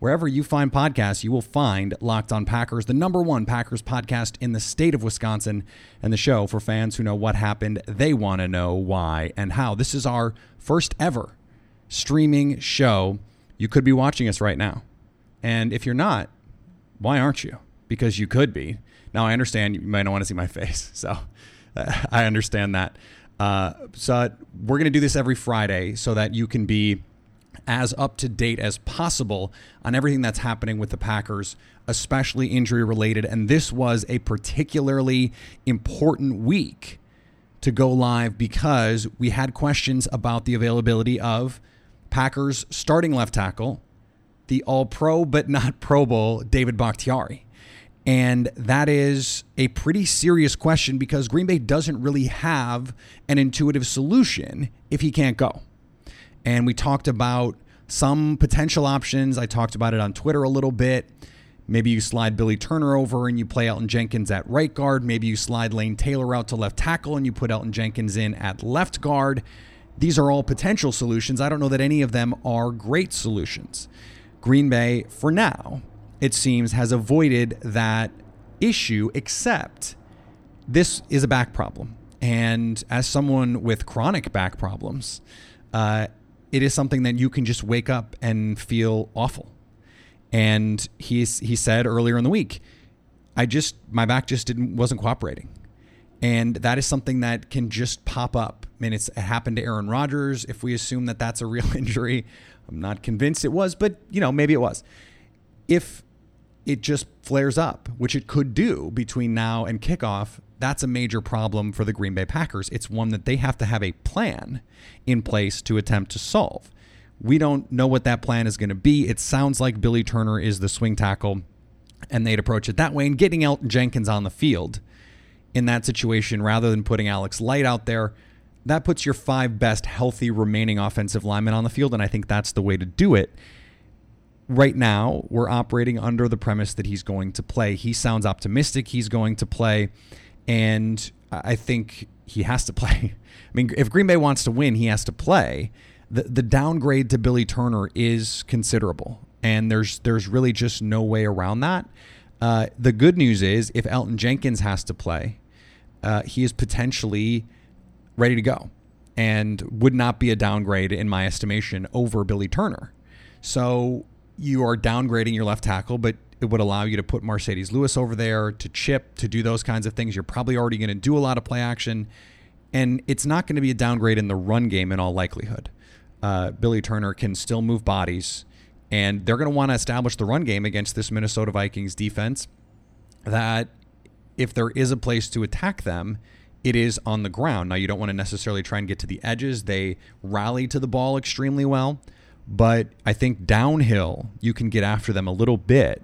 Wherever you find podcasts, you will find Locked On Packers, the number one Packers podcast in the state of Wisconsin, and the show for fans who know what happened. They want to know why and how. This is our first ever streaming show. You could be watching us right now. And if you're not, why aren't you? Because you could be. Now, I understand you might not want to see my face. So uh, I understand that. Uh, so we're going to do this every Friday so that you can be as up to date as possible on everything that's happening with the Packers, especially injury related. And this was a particularly important week to go live because we had questions about the availability of Packers starting left tackle, the all pro but not Pro Bowl David Bakhtiari. And that is a pretty serious question because Green Bay doesn't really have an intuitive solution if he can't go and we talked about some potential options. I talked about it on Twitter a little bit. Maybe you slide Billy Turner over and you play Elgton Jenkins at right guard. Maybe you slide Lane Taylor out to left tackle and you put Elgton Jenkins in at left guard. These are all potential solutions. I don't know that any of them are great solutions. Green Bay, for now, it seems, has avoided that issue, except this is a back problem. And as someone with chronic back problems, uh, it is something that you can just wake up and feel awful. And he's he said earlier in the week, I just my back just didn't wasn't cooperating. And that is something that can just pop up. I mean, it's it happened to Aaron Rodgers. If we assume that that's a real injury, I'm not convinced it was, but you know, maybe it was. If it just flares up, which it could do between now and kickoff, that's a major problem for the Green Bay Packers. It's one that they have to have a plan in place to attempt to solve. We don't know what that plan is going to be. It sounds like Billy Turner is the swing tackle, and they'd approach it that way. And getting Elgton Jenkins on the field in that situation rather than putting Alex Light out there, that puts your five best healthy remaining offensive linemen on the field. And I think that's the way to do it right now we're operating under the premise that he's going to play. He sounds optimistic he's going to play, and I think he has to play. I mean, if Green Bay wants to win, he has to play. The the downgrade to Billy Turner is considerable, and there's there's really just no way around that. Uh, the good news is if Elgton Jenkins has to play, uh, he is potentially ready to go and would not be a downgrade in my estimation over Billy Turner. So you are downgrading your left tackle, but it would allow you to put Marcedes Lewis over there to chip, to do those kinds of things. You're probably already going to do a lot of play action, and it's not going to be a downgrade in the run game in all likelihood. Uh, Billy Turner can still move bodies, and they're going to want to establish the run game against this Minnesota Vikings defense. That if there is a place to attack them, it is on the ground. Now, you don't want to necessarily try and get to the edges. They rally to the ball extremely well. But I think downhill, you can get after them a little bit.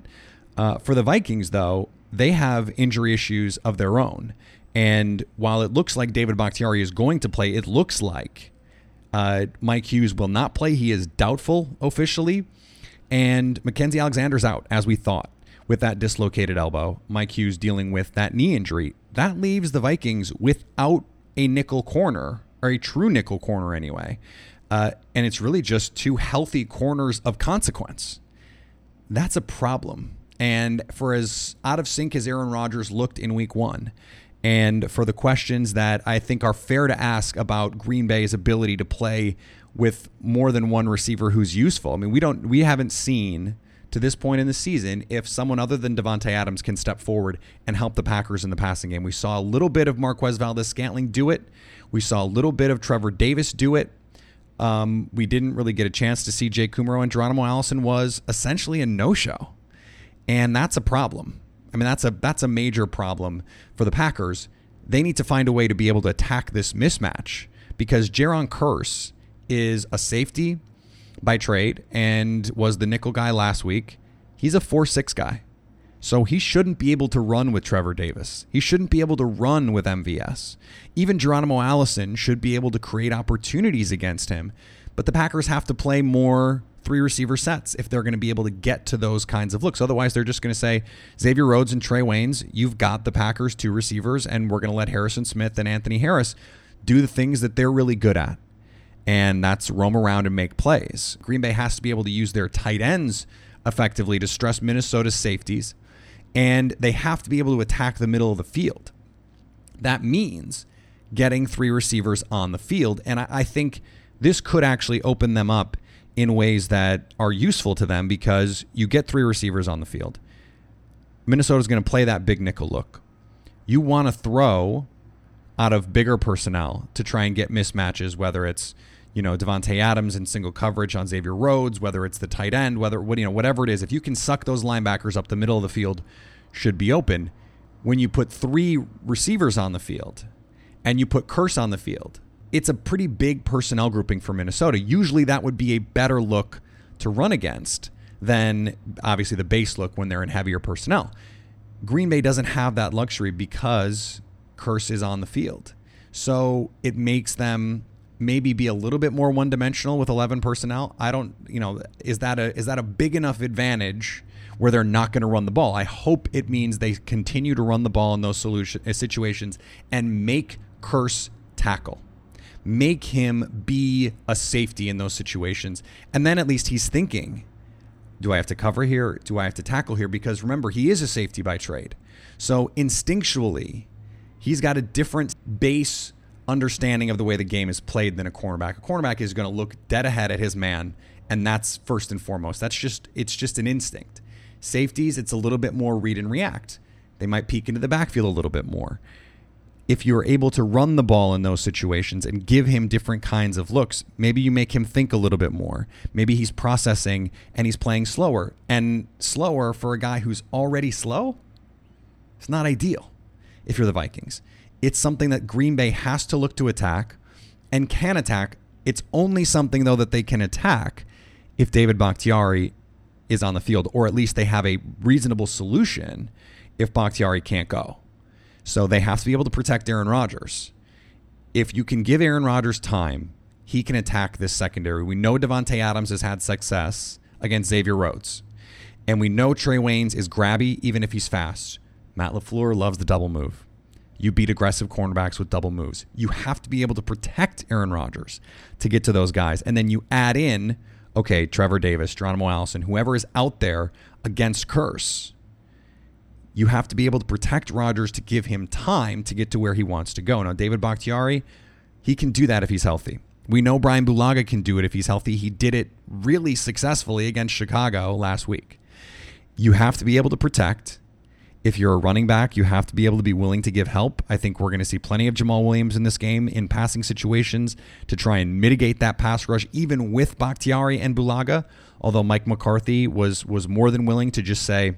Uh, for the Vikings, though, they have injury issues of their own. And while it looks like David Bakhtiari is going to play, it looks like uh, Mike Hughes will not play. He is doubtful officially. And Mackensie Alexander's out, as we thought, with that dislocated elbow. Mike Hughes dealing with that knee injury. That leaves the Vikings without a nickel corner, or a true nickel corner anyway. Uh, and it's really just two healthy corners of consequence. That's a problem. And for as out of sync as Aaron Rodgers looked in week one, and for the questions that I think are fair to ask about Green Bay's ability to play with more than one receiver who's useful. I mean, we don't we haven't seen to this point in the season if someone other than Davante Adams can step forward and help the Packers in the passing game. We saw a little bit of Marquez Valdes Scantling do it. We saw a little bit of Trevor Davis do it. Um, we didn't really get a chance to see Jake Kumerow, and Geronimo Allison was essentially a no-show, and that's a problem. I mean, that's a that's a major problem for the Packers. They need to find a way to be able to attack this mismatch because Jayron Kearse is a safety by trade and was the nickel guy last week. He's a 4 6 guy. So he shouldn't be able to run with Trevor Davis. He shouldn't be able to run with MVS. Even Geronimo Allison should be able to create opportunities against him. But the Packers have to play more three receiver sets if they're going to be able to get to those kinds of looks. Otherwise, they're just going to say, Xavier Rhodes and Trae Waynes, you've got the Packers two receivers, and we're going to let Harrison Smith and Anthony Harris do the things that they're really good at and that's roam around and make plays. Green Bay has to be able to use their tight ends effectively to stress Minnesota's safeties, and they have to be able to attack the middle of the field. That means getting three receivers on the field, and I, I think this could actually open them up in ways that are useful to them because you get three receivers on the field. Minnesota's going to play that big nickel look. You want to throw out of bigger personnel to try and get mismatches, whether it's you know Davante Adams in single coverage on Xavier Rhodes, whether it's the tight end, whether what you know whatever it is, if you can suck those linebackers up the middle of the field, should be open. When you put three receivers on the field, and you put Kearse on the field, it's a pretty big personnel grouping for Minnesota. Usually, that would be a better look to run against than obviously the base look when they're in heavier personnel. Green Bay doesn't have that luxury because Kearse is on the field. So it makes them maybe be a little bit more one dimensional with 11 personnel. I don't, you know, is that a is that a big enough advantage where they're not going to run the ball? I hope it means they continue to run the ball in those solution uh, situations and make Kearse tackle. Make him be a safety in those situations. And then at least he's thinking, do I have to cover here? Do I have to tackle here? Because remember, he is a safety by trade. So instinctually, he's got a different base understanding of the way the game is played than a cornerback. A cornerback is going to look dead ahead at his man, and that's first and foremost. That's just it's just an instinct. Safeties, it's a little bit more read and react. They might peek into the backfield a little bit more. If you're able to run the ball in those situations and give him different kinds of looks, maybe you make him think a little bit more. Maybe he's processing and he's playing slower. And slower for a guy who's already slow, it's not ideal if you're the Vikings. It's something that Green Bay has to look to attack and can attack. It's only something, though, that they can attack if David Bakhtiari is on the field, or at least they have a reasonable solution if Bakhtiari can't go. So they have to be able to protect Aaron Rodgers. If you can give Aaron Rodgers time, he can attack this secondary. We know Davante Adams has had success against Xavier Rhodes. And we know Trae Waynes is grabby even if he's fast. Matt LaFleur loves the double move. You beat aggressive cornerbacks with double moves. You have to be able to protect Aaron Rodgers to get to those guys. And then you add in, okay, Trevor Davis, Geronimo Allison, whoever is out there against Kearse. You have to be able to protect Rodgers to give him time to get to where he wants to go. Now, David Bakhtiari, he can do that if he's healthy. We know Brian Bulaga can do it if he's healthy. He did it really successfully against Chicago last week. You have to be able to protect if you're a running back, you have to be able to be willing to give help. I think we're going to see plenty of Jamaal Williams in this game in passing situations to try and mitigate that pass rush, even with Bakhtiari and Bulaga. Although Mike McCarthy was was more than willing to just say,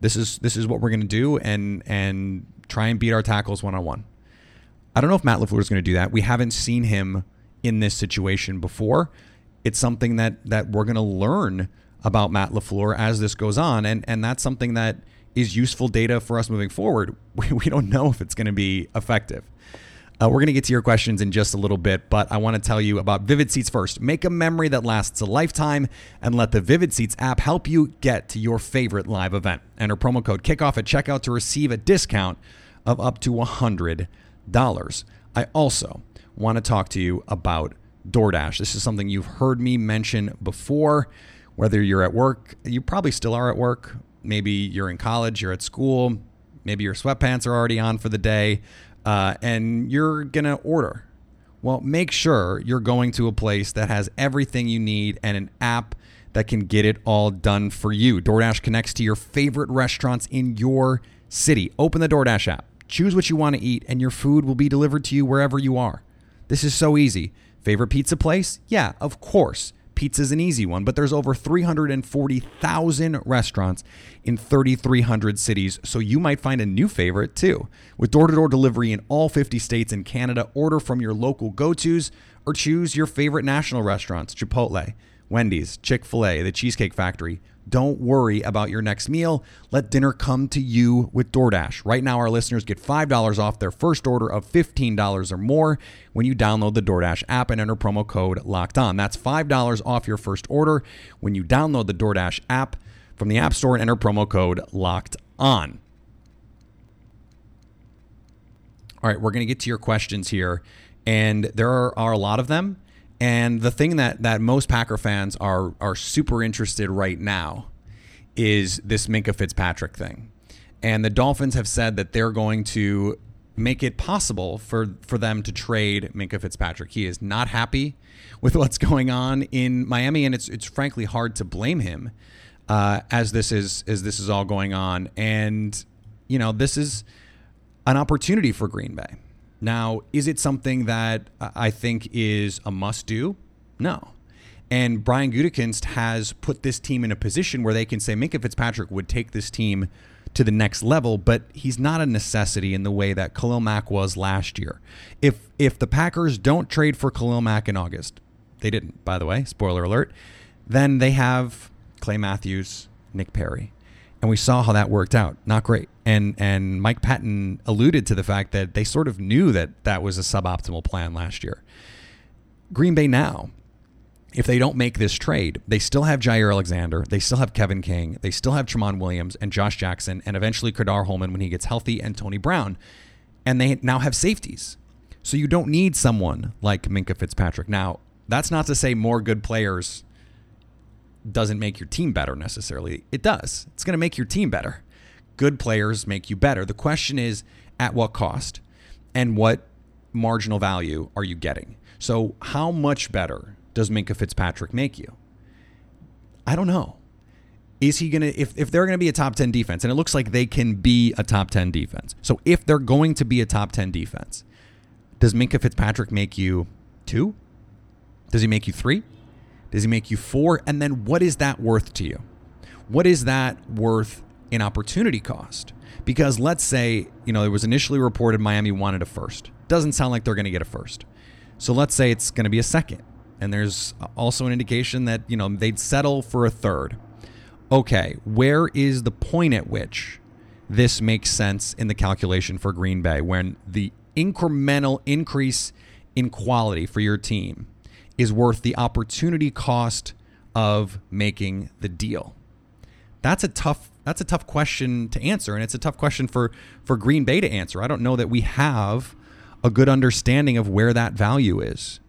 "This is this is what we're going to do," and and try and beat our tackles one on one. I don't know if Matt LaFleur is going to do that. We haven't seen him in this situation before. It's something that that we're going to learn about Matt LaFleur as this goes on, and and that's something that is useful data for us moving forward. We, we don't know if it's going to be effective. Uh, we're going to get to your questions in just a little bit, but I want to tell you about Vivid Seats first. Make a memory that lasts a lifetime and let the Vivid Seats app help you get to your favorite live event. Enter promo code KICKOFF at checkout to receive a discount of up to $100. I also want to talk to you about DoorDash. This is something you've heard me mention before. Whether you're at work, you probably still are at work, maybe you're in college, you're at school, maybe your sweatpants are already on for the day, uh, and you're going to order. Well, make sure you're going to a place that has everything you need and an app that can get it all done for you. DoorDash connects to your favorite restaurants in your city. Open the DoorDash app, choose what you want to eat, and your food will be delivered to you wherever you are. This is so easy. Favorite pizza place? Yeah, of course. Pizza's an easy one, but there's over 340,000 restaurants in 3,300 cities, so you might find a new favorite too. With door to door delivery in all 50 states and Canada, order from your local go tos or choose your favorite national restaurants Chipotle, Wendy's, Chick fil A, The Cheesecake Factory. Don't worry about your next meal. Let dinner come to you with DoorDash. Right now, our listeners get $5 off their first order of $15 or more when you download the DoorDash app and enter promo code locked on. That's $5 off your first order when you download the DoorDash app from the App Store and enter promo code locked on. All right, we're going to get to your questions here, and there are, are a lot of them. And the thing that that most Packer fans are are super interested right now is this Minkah Fitzpatrick thing. And the Dolphins have said that they're going to make it possible for for them to trade Minkah Fitzpatrick. He is not happy with what's going on in Miami, and it's it's frankly hard to blame him uh, as this is as this is all going on. And you know, this is an opportunity for Green Bay. Now, is it something that I think is a must do? No. And Brian Gutekunst has put this team in a position where they can say Minkah Fitzpatrick would take this team to the next level, but he's not a necessity in the way that Khalil Mack was last year. If if the Packers don't trade for Khalil Mack in August, they didn't, by the way, spoiler alert, then they have Clay Matthews, Nick Perry and we saw how that worked out. Not great. And and Mike Pettine alluded to the fact that they sort of knew that that was a suboptimal plan last year. Green Bay now, if they don't make this trade, they still have Jaire Alexander, they still have Kevin King, they still have Tramon Williams and Josh Jackson, and eventually Ka'dar Hollman when he gets healthy, and Tony Brown, and they now have safeties. So you don't need someone like Minkah Fitzpatrick. Now, that's not to say more good players doesn't make your team better necessarily. It does. It's going to make your team better. Good players make you better. The question is at what cost and what marginal value are you getting? So, how much better does Minkah Fitzpatrick make you? I don't know. Is he going to, if, if they're going to be a top 10 defense, and it looks like they can be a top 10 defense. So, if they're going to be a top 10 defense, does Minkah Fitzpatrick make you two? Does he make you three? Does he make you four? And then what is that worth to you? What is that worth in opportunity cost? Because let's say, you know, it was initially reported Miami wanted a first. Doesn't sound like they're going to get a first. So let's say it's going to be a second. And there's also an indication that, you know, they'd settle for a third. Okay, where is the point at which this makes sense in the calculation for Green Bay when the incremental increase in quality for your team is worth the opportunity cost of making the deal? That's a tough that's a tough question to answer and it's a tough question for for Green Bay to answer. I don't know that we have a good understanding of where that value is.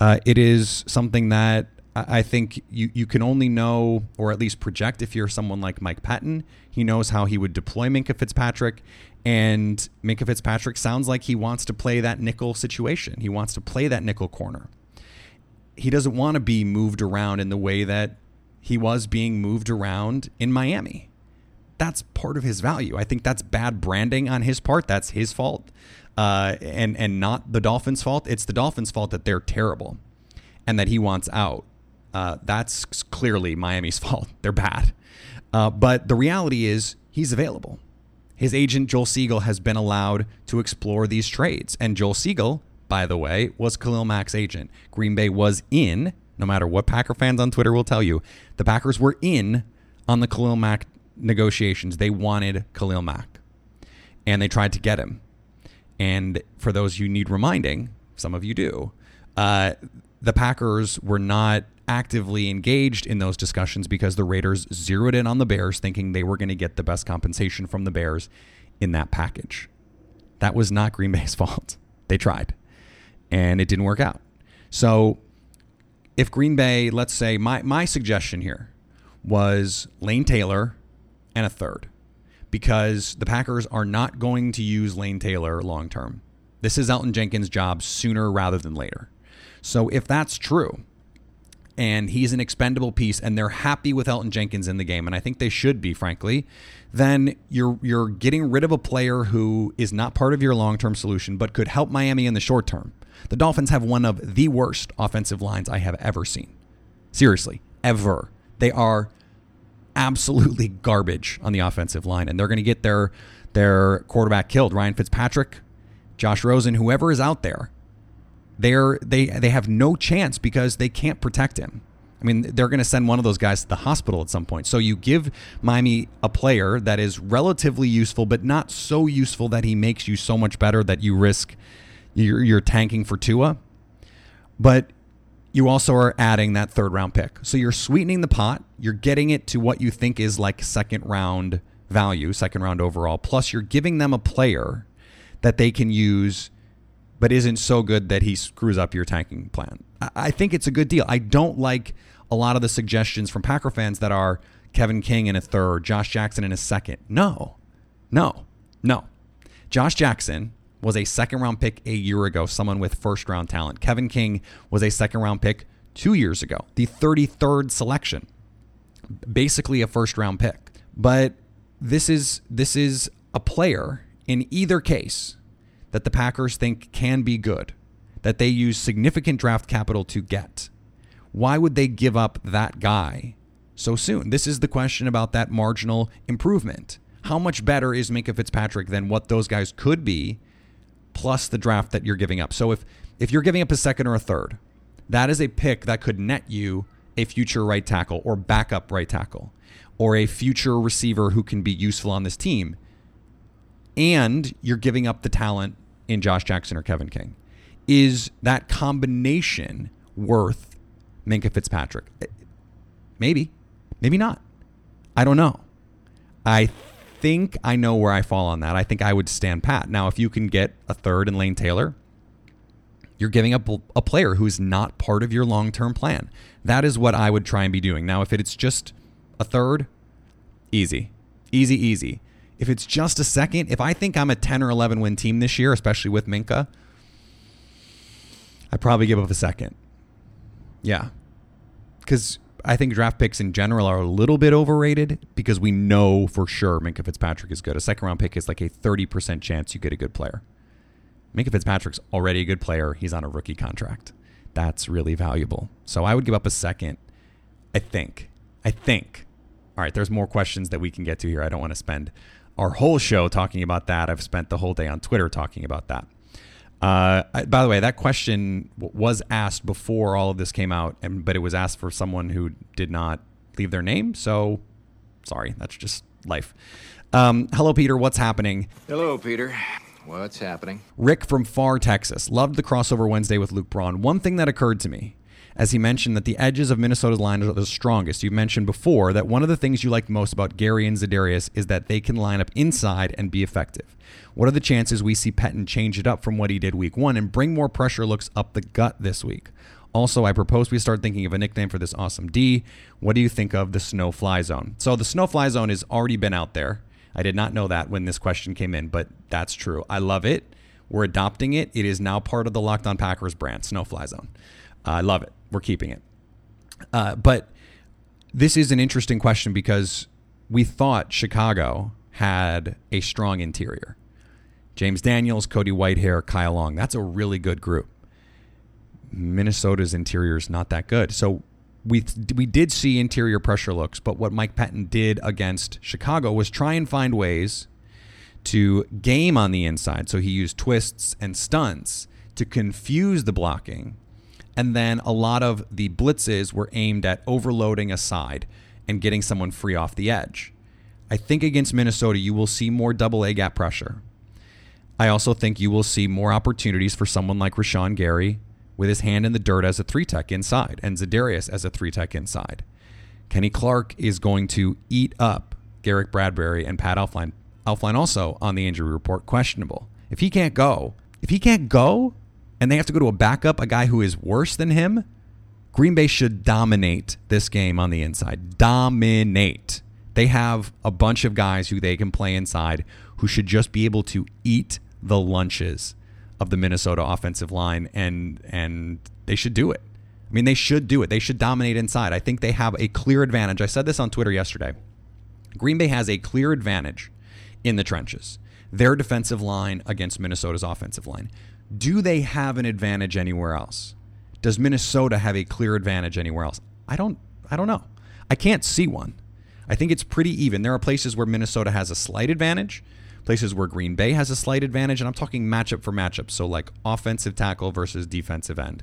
Uh, it is something that I think you, you can only know or at least project if you're someone like Mike Pettine. He knows how he would deploy Minkah Fitzpatrick, and Minkah Fitzpatrick sounds like he wants to play that nickel situation. He wants to play that nickel corner he doesn't want to be moved around in the way that he was being moved around in Miami. That's part of his value. I think that's bad branding on his part. That's his fault, uh, and and not the Dolphins' fault. It's the Dolphins' fault that they're terrible, and that he wants out. Uh, that's clearly Miami's fault. They're bad, uh, but the reality is he's available. His agent Joel Segal has been allowed to explore these trades, and Joel Segal by the way, was Khalil Mack's agent. Green Bay was in, no matter what Packer fans on Twitter will tell you, the Packers were in on the Khalil Mack negotiations. They wanted Khalil Mack, and they tried to get him. And for those who need reminding, some of you do, uh, the Packers were not actively engaged in those discussions because the Raiders zeroed in on the Bears, thinking they were going to get the best compensation from the Bears in that package. That was not Green Bay's fault. They tried and it didn't work out. So if Green Bay, let's say my my suggestion here was Lane Taylor and a third because the Packers are not going to use Lane Taylor long term. This is Elgton Jenkins' job sooner rather than later. So if that's true, and he's an expendable piece and they're happy with Elgton Jenkins in the game and I think they should be frankly then you're you're getting rid of a player who is not part of your long-term solution but could help Miami in the short term. The Dolphins have one of the worst offensive lines I have ever seen. Seriously, ever. They are absolutely garbage on the offensive line and they're going to get their their quarterback killed. Ryan Fitzpatrick, Josh Rosen, whoever is out there they're they they have no chance because they can't protect him. I mean, they're going to send one of those guys to the hospital at some point. So you give Miami a player that is relatively useful, but not so useful that he makes you so much better that you risk you're, you're tanking for Tua. But you also are adding that third round pick. So you're sweetening the pot. You're getting it to what you think is like second round value, second round overall. Plus, you're giving them a player that they can use but isn't so good that he screws up your tanking plan. I think it's a good deal. I don't like a lot of the suggestions from Packer fans that are Kevin King in a third, Josh Jackson in a second. No, no, no. Josh Jackson was a second round pick a year ago, someone with first round talent. Kevin King was a second round pick two years ago, the 33rd selection, basically a first round pick. But this is this is a player in either case that the Packers think can be good, that they use significant draft capital to get, why would they give up that guy so soon? This is the question about that marginal improvement. How much better is Minkah Fitzpatrick than what those guys could be, plus the draft that you're giving up? So if if you're giving up a second or a third, that is a pick that could net you a future right tackle or backup right tackle or a future receiver who can be useful on this team and you're giving up the talent in Josh Jackson or Kevin King. Is that combination worth Minkah Fitzpatrick? Eh, maybe, maybe not. I don't know. I think I know where I fall on that. I think I would stand pat. Now, if you can get a third in Lane Taylor, you're giving up a player who's not part of your long term plan. That is what I would try and be doing. Now, if it's just a third, easy, easy, easy. If it's just a second, if I think I'm a 10 or 11 win team this year, especially with Minkah, I'd probably give up a second. Yeah. Because I think draft picks in general are a little bit overrated because we know for sure Minkah Fitzpatrick is good. A second round pick is like a 30% chance you get a good player. Minkah Fitzpatrick's already a good player. He's on a rookie contract. That's really valuable. So I would give up a second, I think. I think. All right, there's more questions that we can get to here. I don't want to spend our whole show talking about that. I've spent the whole day on Twitter talking about that. Uh, by the way, that question was asked before all of this came out, and but it was asked for someone who did not leave their name. So, sorry, that's just life. Um, hello, Peter. What's happening? Hello, Peter. What's happening? Rick from Far, Texas. Loved the crossover Wednesday with Luke Braun. One thing that occurred to me as he mentioned that the edges of Minnesota's line are the strongest. You mentioned before that one of the things you like most about Gary and Za'Darius is that they can line up inside and be effective. What are the chances we see Pettine change it up from what he did week one and bring more pressure looks up the gut this week? Also, I propose we start thinking of a nickname for this awesome D. What do you think of the snow fly zone? So, the snow fly zone has already been out there. I did not know that when this question came in, but that's true. I love it. We're adopting it. It is now part of the Locked On Packers brand, Snow Fly Zone. I love it. We're keeping it. Uh, but this is an interesting question because we thought Chicago had a strong interior. James Daniels, Cody Whitehair, Kyle Long. That's a really good group. Minnesota's interior is not that good. So we we did see interior pressure looks, but what Mike Pettine did against Chicago was try and find ways to game on the inside. So he used twists and stunts to confuse the blocking and then a lot of the blitzes were aimed at overloading a side and getting someone free off the edge. I think against Minnesota, you will see more double A gap pressure. I also think you will see more opportunities for someone like Rashan Gary with his hand in the dirt as a three tech inside and Za'Darius as a three tech inside. Kenny Clark is going to eat up Garrett Bradbury and Pat Elflein. Elflein also on the injury report questionable. If he can't go, if he can't go, and they have to go to a backup, a guy who is worse than him, Green Bay should dominate this game on the inside. Dominate. They have a bunch of guys who they can play inside who should just be able to eat the lunches of the Minnesota offensive line and and they should do it. I mean, they should do it. They should dominate inside. I think they have a clear advantage. I said this on Twitter yesterday. Green Bay has a clear advantage in the trenches. Their defensive line against Minnesota's offensive line. Do they have an advantage anywhere else? Does Minnesota have a clear advantage anywhere else? I don't I don't know. I can't see one. I think it's pretty even. There are places where Minnesota has a slight advantage, places where Green Bay has a slight advantage, and I'm talking matchup for matchup. So like offensive tackle versus defensive end,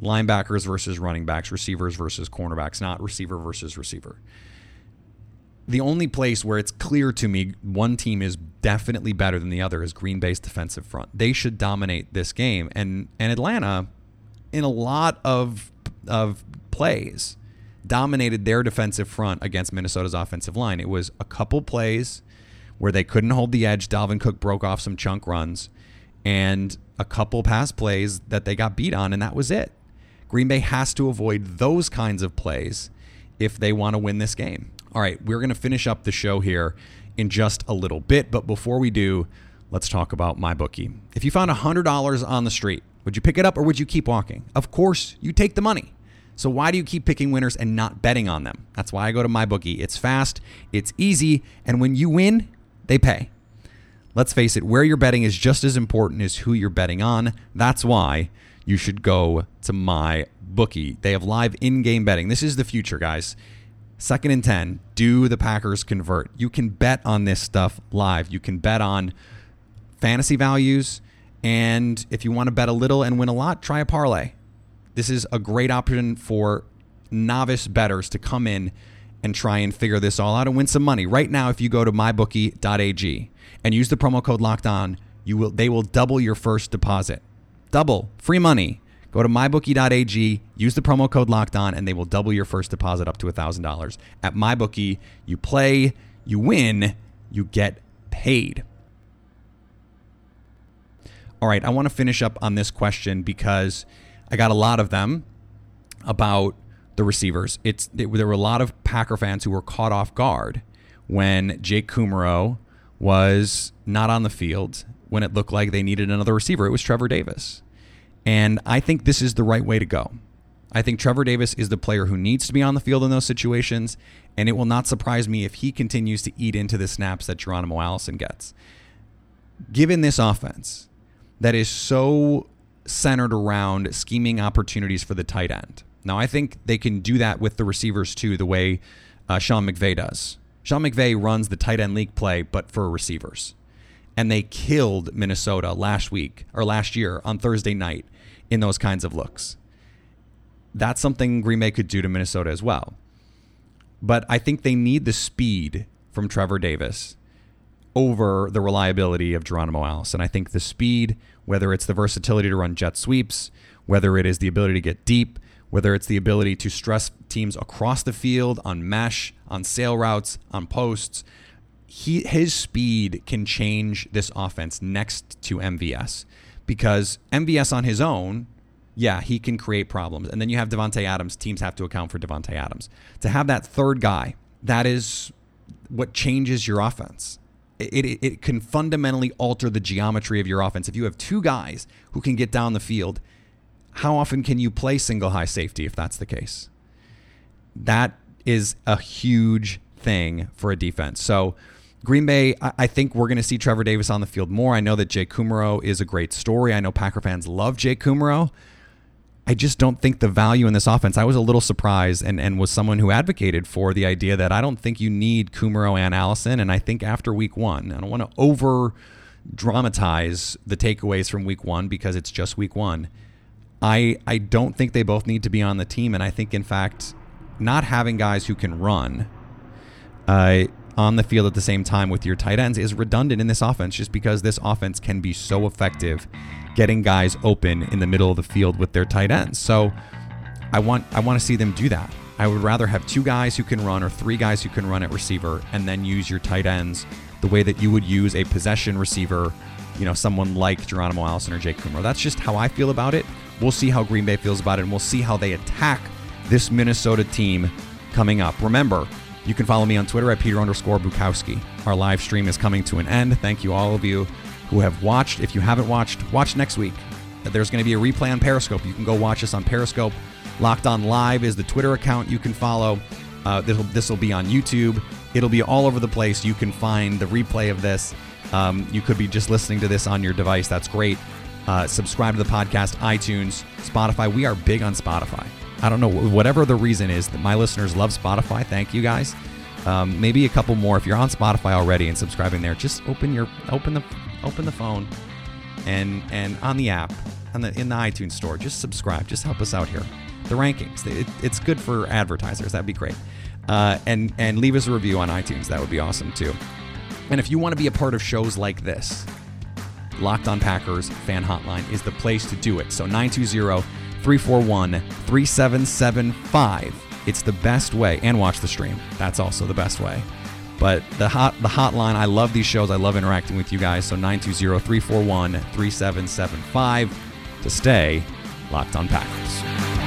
linebackers versus running backs, receivers versus cornerbacks, not receiver versus receiver. The only place where it's clear to me one team is definitely better than the other is Green Bay's defensive front. They should dominate this game, and and Atlanta, in a lot of of plays, dominated their defensive front against Minnesota's offensive line. It was a couple plays where they couldn't hold the edge. Dalvin Cook broke off some chunk runs, and a couple pass plays that they got beat on, and that was it. Green Bay has to avoid those kinds of plays if they want to win this game. All right, we're going to finish up the show here in just a little bit, but before we do, let's talk about my bookie. If you found $100 on the street, would you pick it up or would you keep walking? Of course, you take the money. So why do you keep picking winners and not betting on them? That's why I go to my bookie. It's fast, it's easy, and when you win, they pay. Let's face it, where you're betting is just as important as who you're betting on. That's why you should go to my bookie. They have live in-game betting. This is the future, guys. Second and 10, do the Packers convert? You can bet on this stuff live. You can bet on fantasy values. And if you want to bet a little and win a lot, try a parlay. This is a great option for novice bettors to come in and try and figure this all out and win some money. Right now, if you go to mybookie.ag and use the promo code locked on, you will they will double your first deposit. Double free money. Go to mybookie.ag, use the promo code locked on, and they will double your first deposit up to $1,000. At MyBookie, you play, you win, you get paid. All right, I want to finish up on this question because I got a lot of them about the receivers. It's it, there were a lot of Packer fans who were caught off guard when Jake Kumerow was not on the field when it looked like they needed another receiver. It was Trevor Davis. And I think this is the right way to go. I think Trevor Davis is the player who needs to be on the field in those situations, and it will not surprise me if he continues to eat into the snaps that Geronimo Allison gets. Given this offense that is so centered around scheming opportunities for the tight end. Now, I think they can do that with the receivers too, the way uh, Sean McVay does. Sean McVay runs the tight end league play, but for receivers. And they killed Minnesota last week or last year on Thursday night in those kinds of looks. That's something Green Bay could do to Minnesota as well. But I think they need the speed from Trevor Davis over the reliability of Geronimo Allison. I think the speed, whether it's the versatility to run jet sweeps, whether it is the ability to get deep, whether it's the ability to stress teams across the field on mesh, on sail routes, on posts, he his speed can change this offense next to MVS because MVS on his own, yeah, he can create problems. And then you have Davante Adams. Teams have to account for Davante Adams. To have that third guy, that is what changes your offense. It, it, it can fundamentally alter the geometry of your offense. If you have two guys who can get down the field, how often can you play single high safety if that's the case? That is a huge thing for a defense. So Green Bay, I think we're going to see Trevor Davis on the field more. I know that Jay Kumerow is a great story. I know Packer fans love Jay Kumerow. I just don't think the value in this offense. I was a little surprised and, and was someone who advocated for the idea that I don't think you need Kumerow and Allison. And I think after week one, I don't want to over dramatize the takeaways from week one because it's just week one. I I don't think they both need to be on the team. And I think in fact, not having guys who can run uh, on the field at the same time with your tight ends is redundant in this offense just because this offense can be so effective getting guys open in the middle of the field with their tight ends. So I want I want to see them do that. I would rather have two guys who can run or three guys who can run at receiver and then use your tight ends the way that you would use a possession receiver, you know, someone like Geronimo Allison or Jake Kumerow. That's just how I feel about it. We'll see how Green Bay feels about it and we'll see how they attack this Minnesota team coming up. Remember, you can follow me on Twitter at Peter underscore Bukowski. Our live stream is coming to an end. Thank you, all of you who have watched. If you haven't watched, watch next week. There's going to be a replay on Periscope. You can go watch us on Periscope Locked On Live is the Twitter account you can follow. Uh, this will be on YouTube. It'll be all over the place. You can find the replay of this. Um, you could be just listening to this on your device. That's great. Uh, subscribe to the podcast, iTunes, Spotify. We are big on Spotify. I don't know, whatever the reason is that my listeners love Spotify. Thank you guys. Um, maybe a couple more. If you're on Spotify already and subscribing there, just open your open the open the phone and and on the app on the in the iTunes store. Just subscribe. Just help us out here. The rankings. It, it's good for advertisers. That'd be great. Uh, and and leave us a review on iTunes. That would be awesome too. And if you want to be a part of shows like this, Locked On Packers Fan Hotline is the place to do it. So 920 341 3775. It's the best way. And watch the stream. That's also the best way. But the hot the hotline, I love these shows. I love interacting with you guys. So 920 341 3775 to stay locked on Packers.